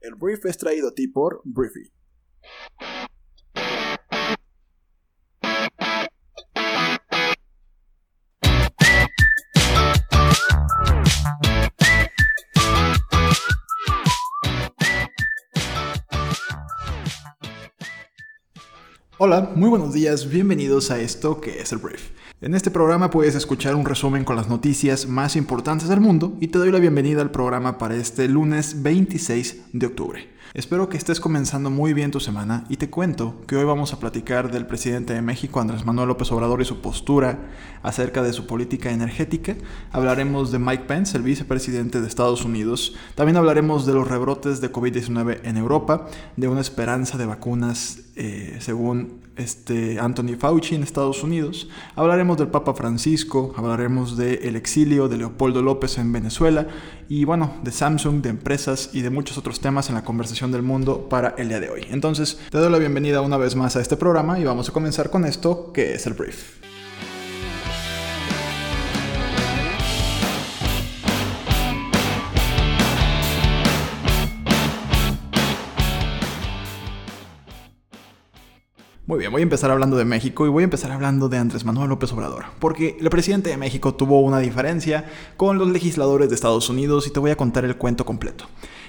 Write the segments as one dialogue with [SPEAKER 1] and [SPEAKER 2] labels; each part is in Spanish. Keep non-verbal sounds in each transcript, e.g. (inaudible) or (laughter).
[SPEAKER 1] El brief es traído a ti por Briefy. Hola, muy buenos días, bienvenidos a esto que es el Brief. En este programa puedes escuchar un resumen con las noticias más importantes del mundo y te doy la bienvenida al programa para este lunes 26 de octubre. Espero que estés comenzando muy bien tu semana y te cuento que hoy vamos a platicar del presidente de México, Andrés Manuel López Obrador, y su postura acerca de su política energética. Hablaremos de Mike Pence, el vicepresidente de Estados Unidos. También hablaremos de los rebrotes de COVID-19 en Europa, de una esperanza de vacunas eh, según este Anthony Fauci en Estados Unidos. Hablaremos del Papa Francisco, hablaremos del exilio de Leopoldo López en Venezuela y bueno, de Samsung, de empresas y de muchos otros temas en la conversación del mundo para el día de hoy. Entonces, te doy la bienvenida una vez más a este programa y vamos a comenzar con esto que es el brief. Muy bien, voy a empezar hablando de México y voy a empezar hablando de Andrés Manuel López Obrador, porque el presidente de México tuvo una diferencia con los legisladores de Estados Unidos y te voy a contar el cuento completo.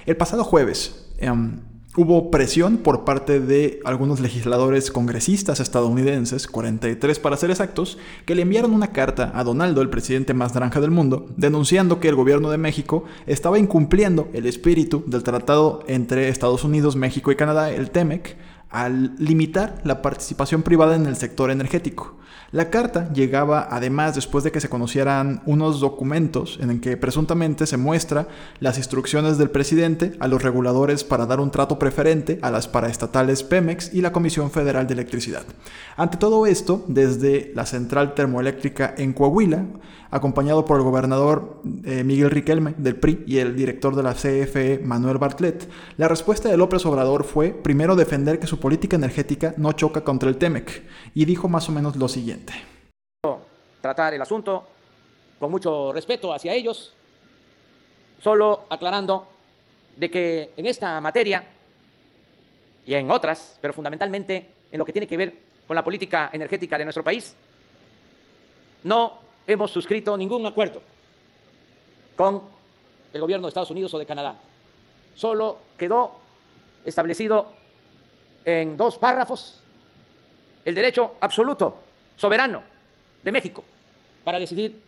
[SPEAKER 1] El pasado jueves em, hubo presión por parte de algunos legisladores congresistas estadounidenses, 43 para ser exactos, que le enviaron una carta a Donaldo, el presidente más naranja del mundo, denunciando que el gobierno de México estaba incumpliendo el espíritu del tratado entre Estados Unidos, México y Canadá, el TEMEC, al limitar la participación privada en el sector energético. La carta llegaba además después de que se conocieran unos documentos en que presuntamente se muestra las instrucciones del presidente a los reguladores para dar un trato preferente a las paraestatales Pemex y la Comisión Federal de Electricidad. Ante todo esto, desde la central termoeléctrica en Coahuila, acompañado por el gobernador eh, Miguel Riquelme del PRI y el director de la CFE Manuel Bartlett, la respuesta de López Obrador fue primero defender que su política energética no choca contra el TEMEC y dijo más o menos lo siguiente.
[SPEAKER 2] Tratar el asunto con mucho respeto hacia ellos, solo aclarando de que en esta materia y en otras, pero fundamentalmente en lo que tiene que ver con la política energética de nuestro país, no hemos suscrito ningún acuerdo con el gobierno de Estados Unidos o de Canadá. Solo quedó establecido en dos párrafos el derecho absoluto, soberano de México para decidir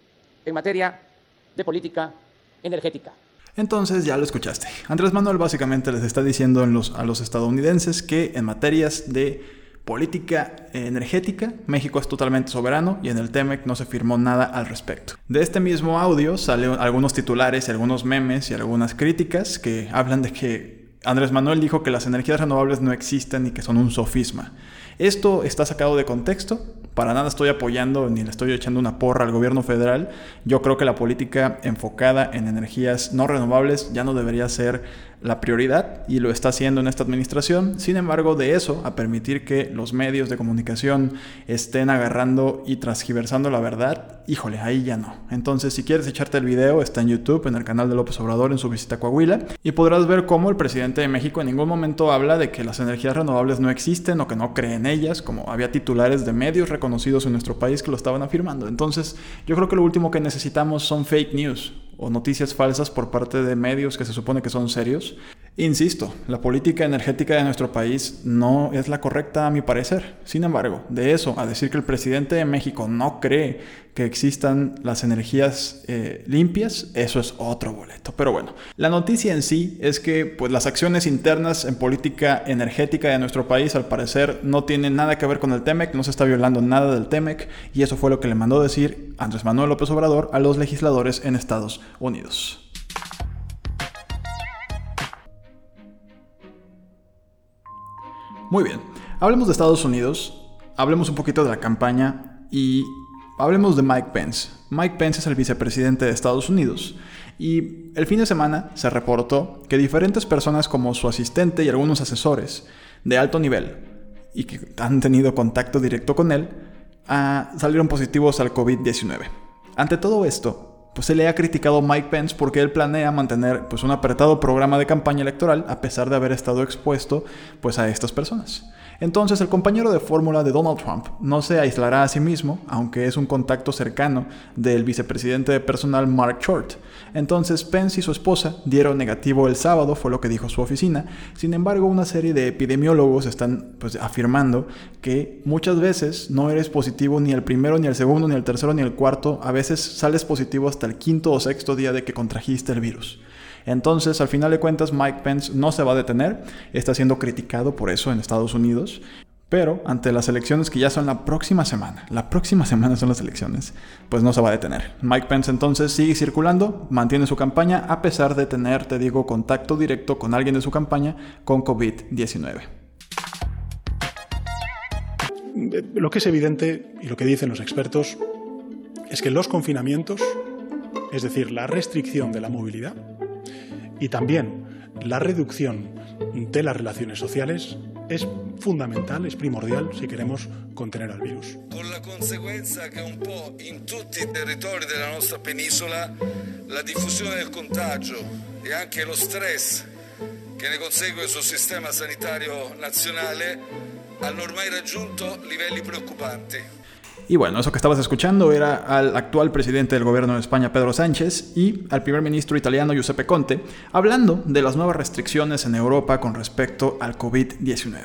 [SPEAKER 2] en materia de política energética.
[SPEAKER 1] Entonces ya lo escuchaste. Andrés Manuel básicamente les está diciendo a los estadounidenses que en materias de política energética, México es totalmente soberano y en el TEMEC no se firmó nada al respecto. De este mismo audio salen algunos titulares algunos memes y algunas críticas que hablan de que Andrés Manuel dijo que las energías renovables no existen y que son un sofisma. Esto está sacado de contexto, para nada estoy apoyando ni le estoy echando una porra al gobierno federal. Yo creo que la política enfocada en energías no renovables ya no debería ser la prioridad y lo está haciendo en esta administración. Sin embargo, de eso a permitir que los medios de comunicación estén agarrando y transgiversando la verdad, híjole, ahí ya no. Entonces, si quieres echarte el video, está en YouTube, en el canal de López Obrador, en su visita a Coahuila, y podrás ver cómo el presidente de México en ningún momento habla de que las energías renovables no existen o que no cree en ellas, como había titulares de medios reconocidos en nuestro país que lo estaban afirmando. Entonces, yo creo que lo último que necesitamos son fake news o noticias falsas por parte de medios que se supone que son serios. Insisto, la política energética de nuestro país no es la correcta a mi parecer. Sin embargo, de eso a decir que el presidente de México no cree que existan las energías eh, limpias, eso es otro boleto. Pero bueno, la noticia en sí es que pues, las acciones internas en política energética de nuestro país al parecer no tienen nada que ver con el TEMEC, no se está violando nada del TEMEC y eso fue lo que le mandó decir Andrés Manuel López Obrador a los legisladores en Estados Unidos. Muy bien, hablemos de Estados Unidos, hablemos un poquito de la campaña y hablemos de Mike Pence. Mike Pence es el vicepresidente de Estados Unidos y el fin de semana se reportó que diferentes personas como su asistente y algunos asesores de alto nivel y que han tenido contacto directo con él ah, salieron positivos al COVID-19. Ante todo esto, pues se le ha criticado Mike Pence porque él planea mantener pues un apretado programa de campaña electoral a pesar de haber estado expuesto pues a estas personas. Entonces el compañero de fórmula de Donald Trump no se aislará a sí mismo, aunque es un contacto cercano del vicepresidente de personal Mark Short. Entonces Pence y su esposa dieron negativo el sábado, fue lo que dijo su oficina. Sin embargo, una serie de epidemiólogos están pues, afirmando que muchas veces no eres positivo ni el primero, ni el segundo, ni el tercero, ni el cuarto. A veces sales positivo hasta el quinto o sexto día de que contrajiste el virus. Entonces, al final de cuentas, Mike Pence no se va a detener, está siendo criticado por eso en Estados Unidos. Pero ante las elecciones que ya son la próxima semana, la próxima semana son las elecciones, pues no se va a detener. Mike Pence entonces sigue circulando, mantiene su campaña a pesar de tener, te digo, contacto directo con alguien de su campaña con COVID-19.
[SPEAKER 3] Lo que es evidente y lo que dicen los expertos es que los confinamientos, es decir, la restricción de la movilidad, y también la reducción de las relaciones sociales es fundamental, es primordial si queremos contener al virus.
[SPEAKER 4] Con la conseguenza que un po' in tutti i territori della nostra penisola la diffusione del contagio e anche lo stress che ne consegue sul sistema sanitario nazionale hanno ormai raggiunto livelli preoccupanti.
[SPEAKER 1] Y bueno, eso que estabas escuchando era al actual presidente del gobierno de España, Pedro Sánchez, y al primer ministro italiano, Giuseppe Conte, hablando de las nuevas restricciones en Europa con respecto al COVID-19.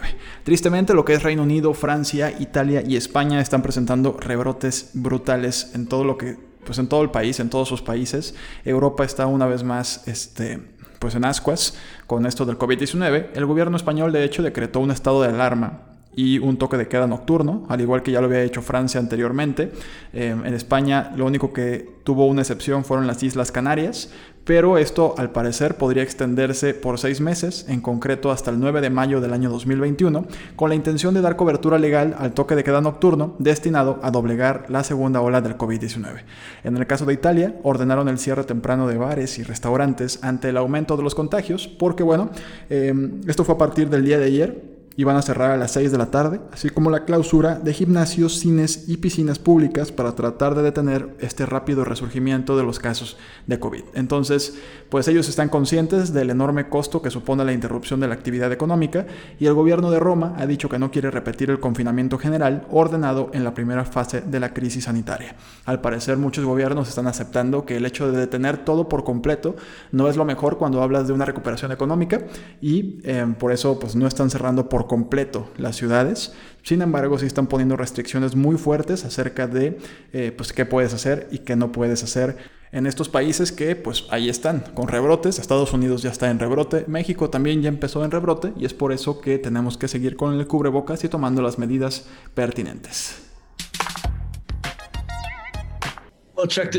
[SPEAKER 1] Tristemente, lo que es Reino Unido, Francia, Italia y España están presentando rebrotes brutales en todo lo que, pues en todo el país, en todos sus países. Europa está una vez más, este, pues en ascuas con esto del COVID-19. El gobierno español, de hecho, decretó un estado de alarma y un toque de queda nocturno, al igual que ya lo había hecho Francia anteriormente. Eh, en España lo único que tuvo una excepción fueron las Islas Canarias, pero esto al parecer podría extenderse por seis meses, en concreto hasta el 9 de mayo del año 2021, con la intención de dar cobertura legal al toque de queda nocturno destinado a doblegar la segunda ola del COVID-19. En el caso de Italia, ordenaron el cierre temprano de bares y restaurantes ante el aumento de los contagios, porque bueno, eh, esto fue a partir del día de ayer, iban a cerrar a las 6 de la tarde, así como la clausura de gimnasios, cines y piscinas públicas para tratar de detener este rápido resurgimiento de los casos de COVID. Entonces, pues ellos están conscientes del enorme costo que supone la interrupción de la actividad económica y el gobierno de Roma ha dicho que no quiere repetir el confinamiento general ordenado en la primera fase de la crisis sanitaria. Al parecer, muchos gobiernos están aceptando que el hecho de detener todo por completo no es lo mejor cuando hablas de una recuperación económica y eh, por eso pues no están cerrando por completo las ciudades. Sin embargo, sí están poniendo restricciones muy fuertes acerca de eh, pues, qué puedes hacer y qué no puedes hacer en estos países que pues ahí están con rebrotes. Estados Unidos ya está en rebrote, México también ya empezó en rebrote y es por eso que tenemos que seguir con el cubrebocas y tomando las medidas pertinentes.
[SPEAKER 5] Well, Chuck,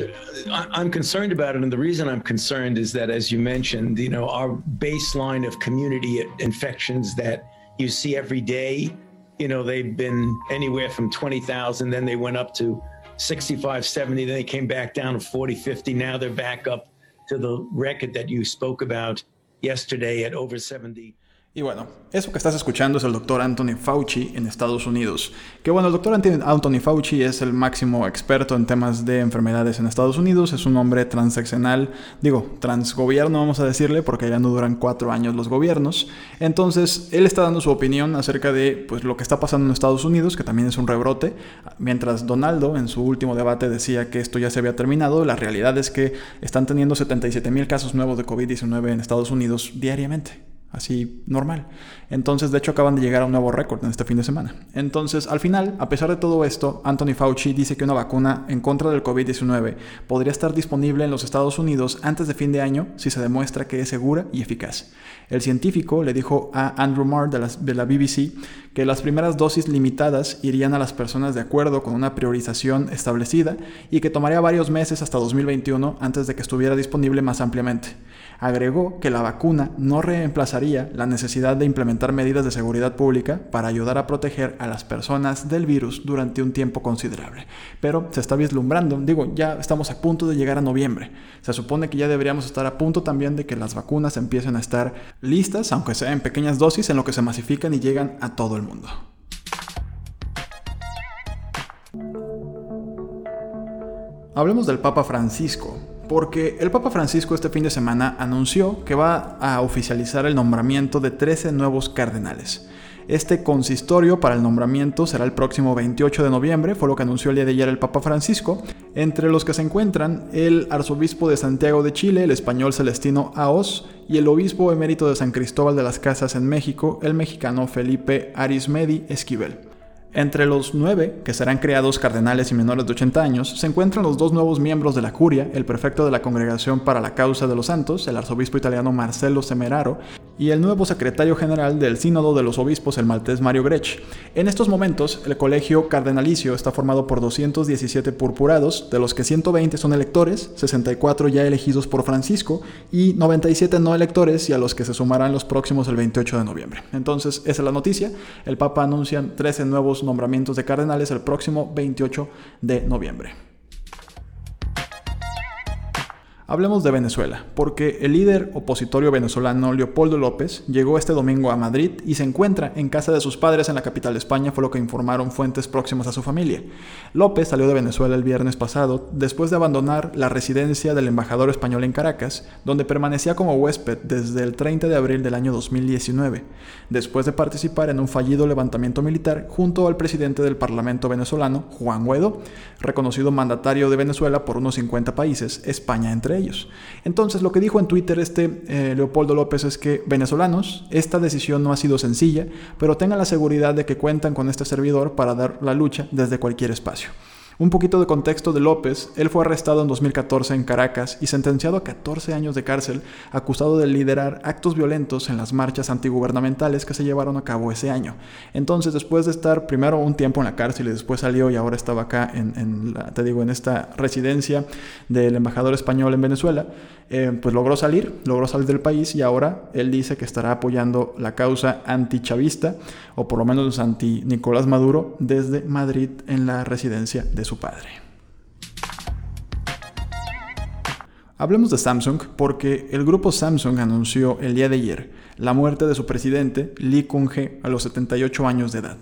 [SPEAKER 5] I'm concerned about it, and the reason I'm concerned is that, as you mentioned, you know, our baseline of community infections that you see every day. You know, they've been anywhere from 20,000, then they went up to 65, 70, then they came back down to 40, 50. Now they're back up to the record that you spoke about yesterday at over 70.
[SPEAKER 1] Y bueno, eso que estás escuchando es el doctor Anthony Fauci en Estados Unidos. Que bueno, el doctor Anthony Fauci es el máximo experto en temas de enfermedades en Estados Unidos. Es un hombre transaccional, digo, transgobierno vamos a decirle, porque ya no duran cuatro años los gobiernos. Entonces, él está dando su opinión acerca de pues, lo que está pasando en Estados Unidos, que también es un rebrote. Mientras Donaldo en su último debate decía que esto ya se había terminado, la realidad es que están teniendo 77 mil casos nuevos de COVID-19 en Estados Unidos diariamente así normal. Entonces, de hecho, acaban de llegar a un nuevo récord en este fin de semana. Entonces, al final, a pesar de todo esto, Anthony Fauci dice que una vacuna en contra del COVID-19 podría estar disponible en los Estados Unidos antes de fin de año si se demuestra que es segura y eficaz. El científico le dijo a Andrew Marr de de la BBC que las primeras dosis limitadas irían a las personas de acuerdo con una priorización establecida y que tomaría varios meses hasta 2021 antes de que estuviera disponible más ampliamente. Agregó que la vacuna no reemplazaría la necesidad de implementar medidas de seguridad pública para ayudar a proteger a las personas del virus durante un tiempo considerable. Pero se está vislumbrando, digo, ya estamos a punto de llegar a noviembre. Se supone que ya deberíamos estar a punto también de que las vacunas empiecen a estar listas, aunque sea en pequeñas dosis, en lo que se masifican y llegan a todo el mundo. Hablemos del Papa Francisco, porque el Papa Francisco este fin de semana anunció que va a oficializar el nombramiento de 13 nuevos cardenales. Este consistorio para el nombramiento será el próximo 28 de noviembre, fue lo que anunció el día de ayer el Papa Francisco, entre los que se encuentran el arzobispo de Santiago de Chile, el español Celestino Aos, y el obispo emérito de San Cristóbal de las Casas en México, el mexicano Felipe Arismedi Esquivel. Entre los nueve, que serán creados cardenales y menores de 80 años, se encuentran los dos nuevos miembros de la curia, el prefecto de la Congregación para la Causa de los Santos, el arzobispo italiano Marcelo Semeraro, y el nuevo secretario general del Sínodo de los Obispos, el maltés Mario Grech. En estos momentos, el colegio cardenalicio está formado por 217 purpurados, de los que 120 son electores, 64 ya elegidos por Francisco y 97 no electores y a los que se sumarán los próximos el 28 de noviembre. Entonces, esa es la noticia. El Papa anuncia 13 nuevos nombramientos de cardenales el próximo 28 de noviembre. Hablemos de Venezuela, porque el líder opositorio venezolano Leopoldo López llegó este domingo a Madrid y se encuentra en casa de sus padres en la capital de España, fue lo que informaron fuentes próximas a su familia. López salió de Venezuela el viernes pasado después de abandonar la residencia del embajador español en Caracas, donde permanecía como huésped desde el 30 de abril del año 2019, después de participar en un fallido levantamiento militar junto al presidente del Parlamento venezolano, Juan Guaidó, reconocido mandatario de Venezuela por unos 50 países, España entre ellos. Entonces, lo que dijo en Twitter este eh, Leopoldo López es que venezolanos, esta decisión no ha sido sencilla, pero tengan la seguridad de que cuentan con este servidor para dar la lucha desde cualquier espacio. Un poquito de contexto de López, él fue arrestado en 2014 en Caracas y sentenciado a 14 años de cárcel acusado de liderar actos violentos en las marchas antigubernamentales que se llevaron a cabo ese año. Entonces, después de estar primero un tiempo en la cárcel y después salió y ahora estaba acá en, te digo, en esta residencia del embajador español en Venezuela, eh, pues logró salir, logró salir del país y ahora él dice que estará apoyando la causa antichavista o por lo menos anti Nicolás Maduro desde Madrid en la residencia de su padre. Hablemos de Samsung porque el grupo Samsung anunció el día de ayer la muerte de su presidente Lee Kung-hee a los 78 años de edad.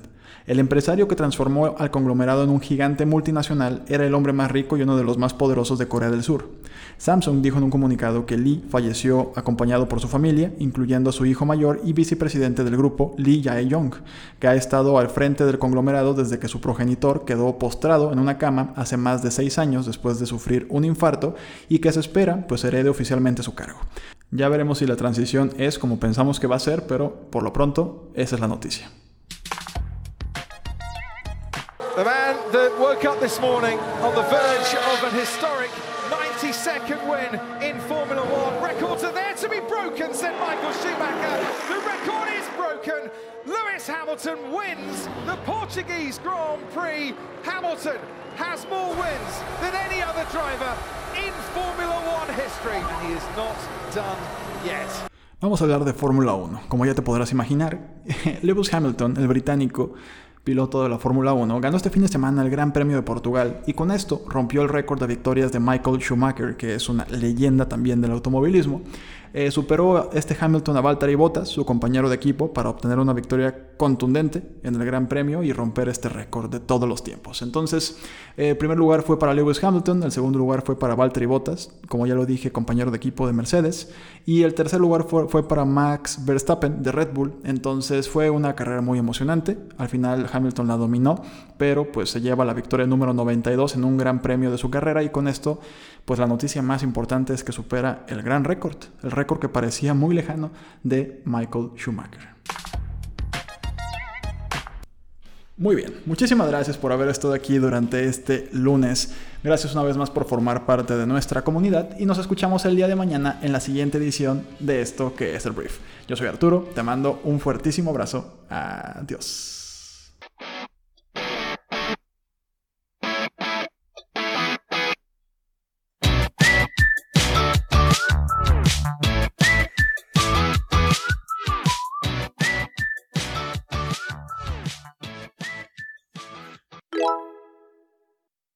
[SPEAKER 1] El empresario que transformó al conglomerado en un gigante multinacional era el hombre más rico y uno de los más poderosos de Corea del Sur. Samsung dijo en un comunicado que Lee falleció acompañado por su familia, incluyendo a su hijo mayor y vicepresidente del grupo, Lee Jae-yong, que ha estado al frente del conglomerado desde que su progenitor quedó postrado en una cama hace más de seis años después de sufrir un infarto y que se espera pues herede oficialmente su cargo. Ya veremos si la transición es como pensamos que va a ser, pero por lo pronto esa es la noticia.
[SPEAKER 6] The man that woke up this morning on the verge of an historic 92nd win in Formula One. Records are there to be broken, said Michael Schumacher. The record is broken. Lewis Hamilton wins the Portuguese Grand Prix. Hamilton has more wins than any other driver in Formula One history, and he is not done yet.
[SPEAKER 1] Vamos a hablar de Fórmula 1. Como ya te podrás imaginar, (laughs) Lewis Hamilton, el británico, piloto de la Fórmula 1, ganó este fin de semana el Gran Premio de Portugal y con esto rompió el récord de victorias de Michael Schumacher, que es una leyenda también del automovilismo. Eh, superó este Hamilton a Valtteri Bottas, su compañero de equipo, para obtener una victoria contundente en el Gran Premio y romper este récord de todos los tiempos. Entonces, eh, el primer lugar fue para Lewis Hamilton, el segundo lugar fue para Valtteri Bottas, como ya lo dije, compañero de equipo de Mercedes, y el tercer lugar fue, fue para Max Verstappen de Red Bull. Entonces, fue una carrera muy emocionante. Al final, Hamilton la dominó, pero pues se lleva la victoria número 92 en un Gran Premio de su carrera y con esto pues la noticia más importante es que supera el gran récord, el récord que parecía muy lejano de Michael Schumacher. Muy bien, muchísimas gracias por haber estado aquí durante este lunes. Gracias una vez más por formar parte de nuestra comunidad y nos escuchamos el día de mañana en la siguiente edición de esto que es el brief. Yo soy Arturo, te mando un fuertísimo abrazo. Adiós.